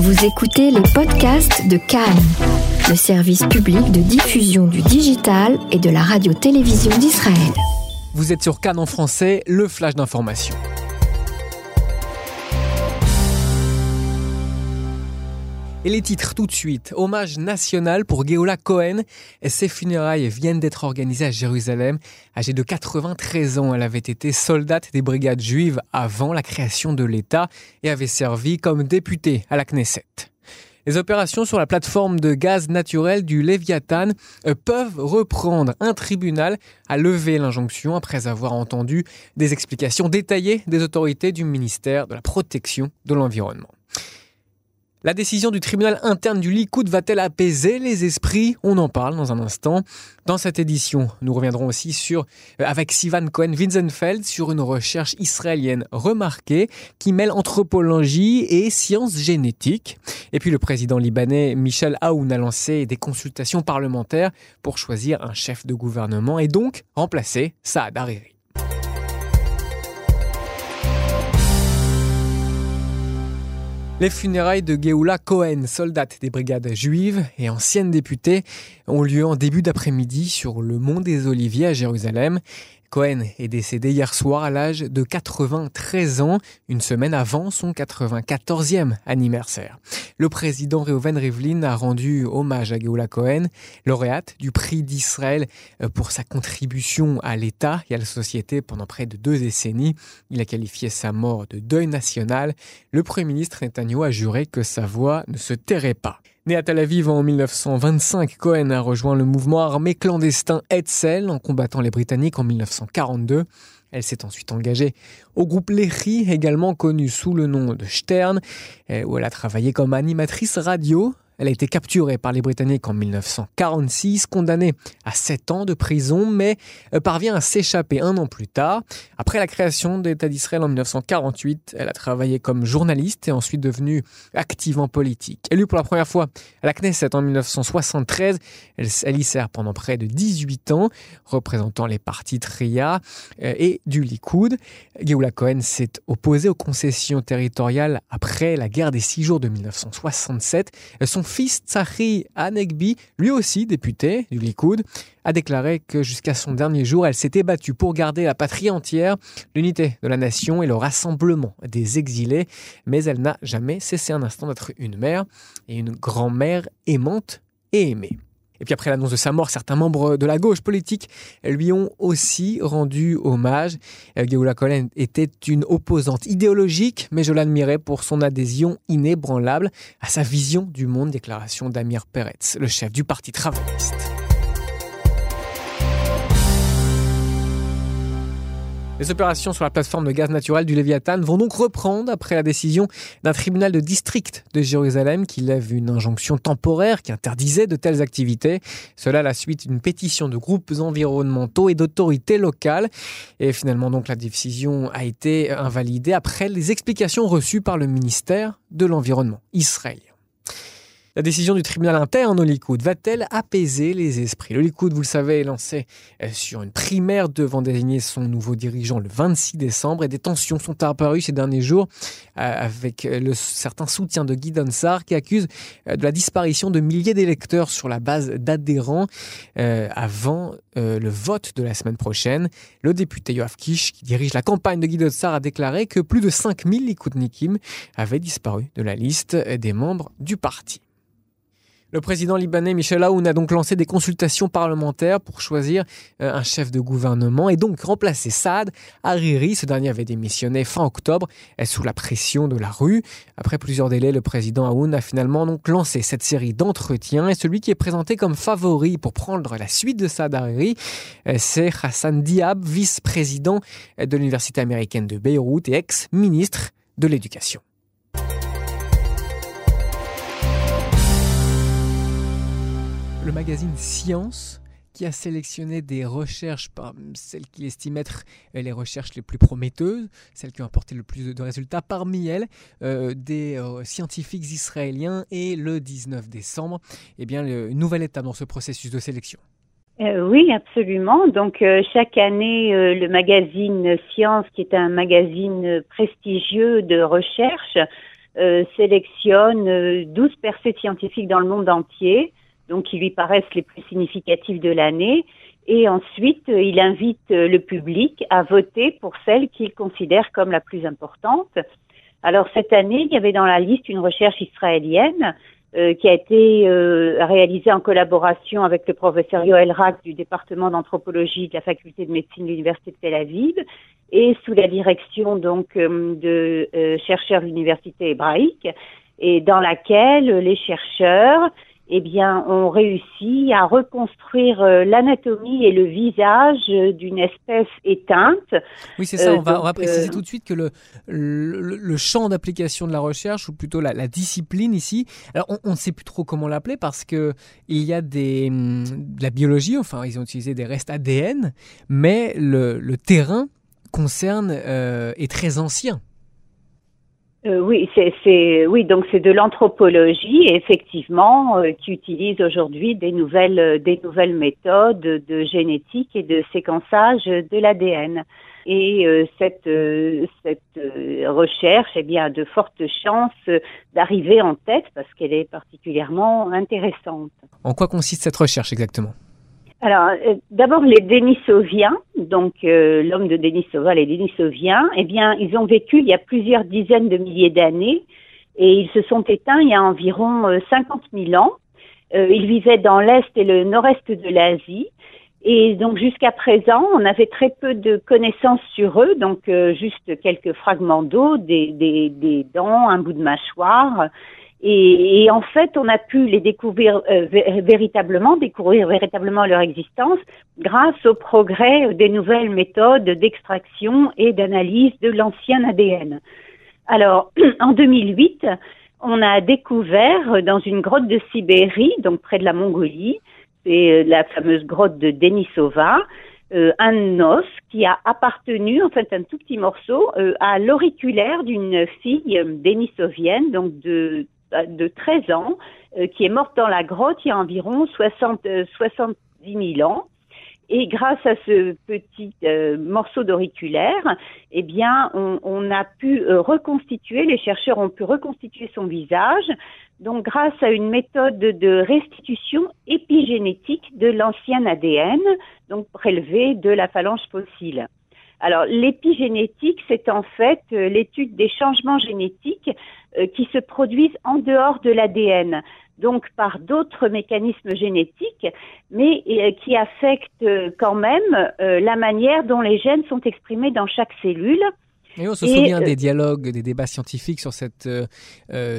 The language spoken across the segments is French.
Vous écoutez les podcasts de Cannes, le service public de diffusion du digital et de la radio-télévision d'Israël. Vous êtes sur Cannes en français, le flash d'information. Et les titres tout de suite. Hommage national pour Geola Cohen. Ses funérailles viennent d'être organisées à Jérusalem. Âgée de 93 ans, elle avait été soldate des brigades juives avant la création de l'État et avait servi comme députée à la Knesset. Les opérations sur la plateforme de gaz naturel du Léviathan euh, peuvent reprendre. Un tribunal a levé l'injonction après avoir entendu des explications détaillées des autorités du ministère de la Protection de l'Environnement. La décision du tribunal interne du Likoud va-t-elle apaiser les esprits? On en parle dans un instant. Dans cette édition, nous reviendrons aussi sur, euh, avec Sivan Cohen-Winzenfeld sur une recherche israélienne remarquée qui mêle anthropologie et sciences génétiques. Et puis le président libanais Michel Aoun a lancé des consultations parlementaires pour choisir un chef de gouvernement et donc remplacer Saad Hariri. Les funérailles de Geoula Cohen, soldate des brigades juives et ancienne députée, ont lieu en début d'après-midi sur le mont des Oliviers à Jérusalem. Cohen est décédé hier soir à l'âge de 93 ans, une semaine avant son 94e anniversaire. Le président Reuven Rivlin a rendu hommage à Geoula Cohen, lauréate du prix d'Israël euh, pour sa contribution à l'État et à la société pendant près de deux décennies. Il a qualifié sa mort de deuil national. Le Premier ministre Netanyahu a juré que sa voix ne se tairait pas. Né à Tel Aviv en 1925, Cohen a rejoint le mouvement armé clandestin Hetzel en combattant les Britanniques en 1942. Elle s'est ensuite engagée au groupe Lehi, également connu sous le nom de Stern, où elle a travaillé comme animatrice radio elle a été capturée par les Britanniques en 1946, condamnée à 7 ans de prison, mais euh, parvient à s'échapper un an plus tard. Après la création de l'État d'Israël en 1948, elle a travaillé comme journaliste et ensuite devenue active en politique. Élue pour la première fois à la Knesset en 1973, elle, y sert pendant près de 18 ans, représentant les partis Tria euh, et du Likoud. Geoula Cohen s'est opposée aux concessions territoriales après la guerre des six jours de 1967. Son fils Tsahi Anegbi, lui aussi député du Likoud, a déclaré que jusqu'à son dernier jour, elle s'était battue pour garder la patrie entière, l'unité de la nation et le rassemblement des exilés, mais elle n'a jamais cessé un instant d'être une mère et une grand-mère aimante et aimée. Et puis après l'annonce de sa mort, certains membres de la gauche politique lui ont aussi rendu hommage. Euh, Geoula Cohen était une opposante idéologique, mais je l'admirais pour son adhésion inébranlable à sa vision du monde, déclaration d'Amir Peretz, le chef du Parti travailliste. Les opérations sur la plateforme de gaz naturel du Léviathan vont donc reprendre après la décision d'un tribunal de district de Jérusalem qui lève une injonction temporaire qui interdisait de telles activités. Cela à la suite d'une pétition de groupes environnementaux et d'autorités locales. Et finalement donc la décision a été invalidée après les explications reçues par le ministère de l'Environnement israélien. La décision du tribunal interne au Likoud va-t-elle apaiser les esprits? Le Likoud, vous le savez, est lancé euh, sur une primaire devant désigner son nouveau dirigeant le 26 décembre et des tensions sont apparues ces derniers jours euh, avec euh, le certain soutien de Guy Donsar qui accuse de la disparition de milliers d'électeurs sur la base d'adhérents avant le vote de la semaine prochaine. Le député Yoav Kish, qui dirige la campagne de Guy Donsar, a déclaré que plus de 5000 Likoudnikim avaient disparu de la liste des membres du parti. Le président libanais Michel Aoun a donc lancé des consultations parlementaires pour choisir euh, un chef de gouvernement et donc remplacer Saad Hariri. Ce dernier avait démissionné fin octobre sous la pression de la rue. Après plusieurs délais, le président Aoun a finalement donc lancé cette série d'entretiens et celui qui est présenté comme favori pour prendre la suite de Saad Hariri, euh, c'est Hassan Diab, vice-président de l'université américaine de Beyrouth et ex-ministre de l'éducation. Le magazine Science qui a sélectionné des recherches parmi celles qu'il estime être euh, les recherches les plus prometteuses, celles qui ont apporté le plus de résultats. Parmi elles, euh, des euh, scientifiques israéliens et le 19 décembre, eh bien, une nouvelle étape dans ce processus de sélection. oui, absolument. Donc chaque année, le magazine Science, qui est un magazine prestigieux de recherche, sélectionne 12 percées scientifiques dans le monde entier, donc qui lui paraissent les plus significatives de l'année, et ensuite, il invite le public à voter pour celle qu'il considère comme la plus importante. Alors cette année, il y avait dans la liste une recherche israélienne euh, qui a été euh, réalisée en collaboration avec le professeur Yoel Rak du département d'anthropologie de la faculté de médecine de l'université de Tel Aviv et sous la direction donc euh, de chercheurs de l'université hébraïque et dans laquelle les chercheurs eh bien, on réussit à reconstruire euh, l'anatomie et le visage d'une espèce éteinte. Oui, c'est ça. on, va, on, va, préciser euh, tout de suite que le, le, champ d'application de la recherche, ou plutôt la, discipline ici, alors on ne sait plus trop comment l'appeler parce que il y a des, de la biologie, enfin, ils ont utilisé des restes ADN, mais le, le terrain concerne euh, est très ancien. Euh, oui, c'est donc c'est de l'anthropologie effectivement euh, qui utilise aujourd'hui des nouvelles euh, des nouvelles méthodes de génétique et de séquençage de l'ADN. Et cette recherche eh a de fortes chances d'arriver en tête parce qu'elle est particulièrement intéressante. En quoi consiste cette recherche exactement? Alors, euh, d'abord, les Denisoviens, donc euh, l'homme de Denisova, les Denisoviens, eh bien, ils ont vécu il y a plusieurs dizaines de milliers d'années et ils se sont éteints il y a environ 50 euh, 000 ans. ils vivaient dans l'Est et le Nord-Est de l'Asie. Et donc jusqu'à présent, on avait très peu de connaissances sur eux, donc juste quelques fragments d'eau, des, dents, un bout de mâchoire, et, et, en fait, on a pu les découvrir euh, véritablement, découvrir véritablement leur existence grâce au progrès des nouvelles méthodes d'extraction et d'analyse de l'ancien ADN. Alors, en 2008, on a découvert dans une grotte de Sibérie, donc près de la Mongolie, c'est euh, la fameuse grotte de Denisova, euh, un os qui a appartenu, en fait un tout petit morceau, à l'auriculaire d'une fille denisovienne, donc de de 13 ans, euh, qui est morte dans la grotte il y a environ 60, 70 000 ans. Et grâce à ce petit euh, morceau d'auriculaire, eh bien, on, a pu euh, reconstituer, les chercheurs ont pu reconstituer son visage, donc grâce à une méthode de restitution épigénétique de l'ancien ADN, donc prélevé de la phalange fossile. Alors, l'épigénétique, c'est en fait euh, l'étude des changements génétiques euh, qui se produisent en dehors de l'ADN, donc par d'autres mécanismes génétiques, mais euh, qui affectent quand même la manière dont les gènes sont exprimés dans chaque cellule. Et on se souvient des dialogues, des débats scientifiques sur cette,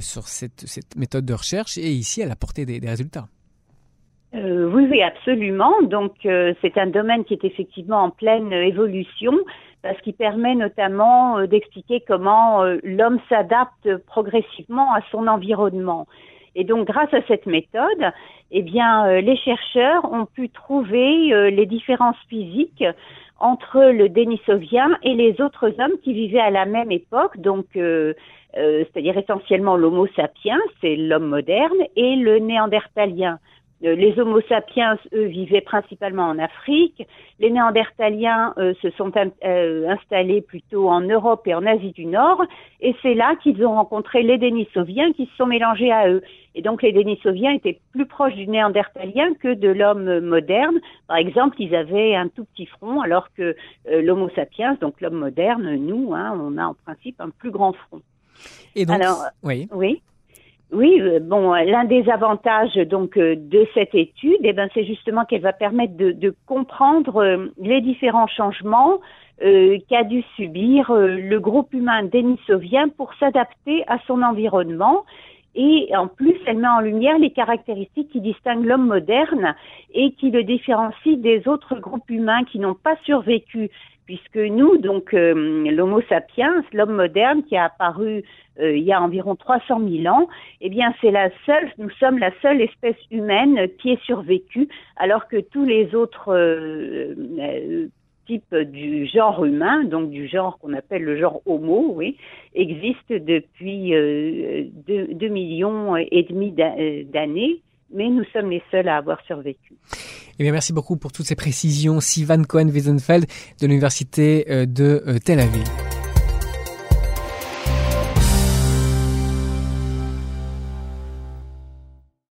sur cette, cette, méthode de recherche, et ici, elle a porté des résultats. Euh, oui, oui, absolument. Donc, euh, c'est un domaine qui est effectivement en pleine évolution parce qu'il permet notamment euh, d'expliquer comment l'homme s'adapte progressivement à son environnement. Et donc, grâce à cette méthode, eh bien, les chercheurs ont pu trouver les différences physiques entre le Denisovien et les autres hommes qui vivaient à la même époque, donc c'est-à-dire essentiellement l'Homo sapiens, c'est l'homme moderne, et le Néandertalien. Euh, les Homo sapiens, eux, vivaient principalement en Afrique. Les Néandertaliens euh, se sont euh, installés plutôt en Europe et en Asie du Nord. Et c'est là qu'ils ont rencontré les Denisoviens qui se sont mélangés à eux. Et donc les Denisoviens étaient plus proches du Néandertalien que de l'homme moderne. Par exemple, ils avaient un tout petit front, alors que l'Homo sapiens, donc l'homme moderne, nous, hein, on a en principe un plus grand front. Et donc, alors, oui. oui. Oui, euh, bon, l'un des avantages donc euh, de cette étude, eh ben, c'est justement qu'elle va permettre de, comprendre euh, les différents changements qu'a dû subir le groupe humain dénisovien pour s'adapter à son environnement. Et en plus, elle met en lumière les caractéristiques qui distinguent l'homme moderne et qui le différencient des autres groupes humains qui n'ont pas survécu puisque nous, donc euh, l'Homo sapiens, l'homme moderne qui a apparu euh, il y a environ 300 000 ans, eh bien c'est la seule, nous sommes la seule espèce humaine qui ait survécu, alors que tous les autres euh, types du genre humain, donc du genre qu'on appelle le genre Homo, oui, existent depuis 2 millions et demi d'années mais nous sommes les seuls à avoir survécu. Eh bien, merci beaucoup pour toutes ces précisions. Sivan Cohen-Wiesenfeld de l'Université euh, de euh, Tel Aviv.